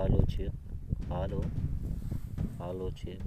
hello chick hello hello chick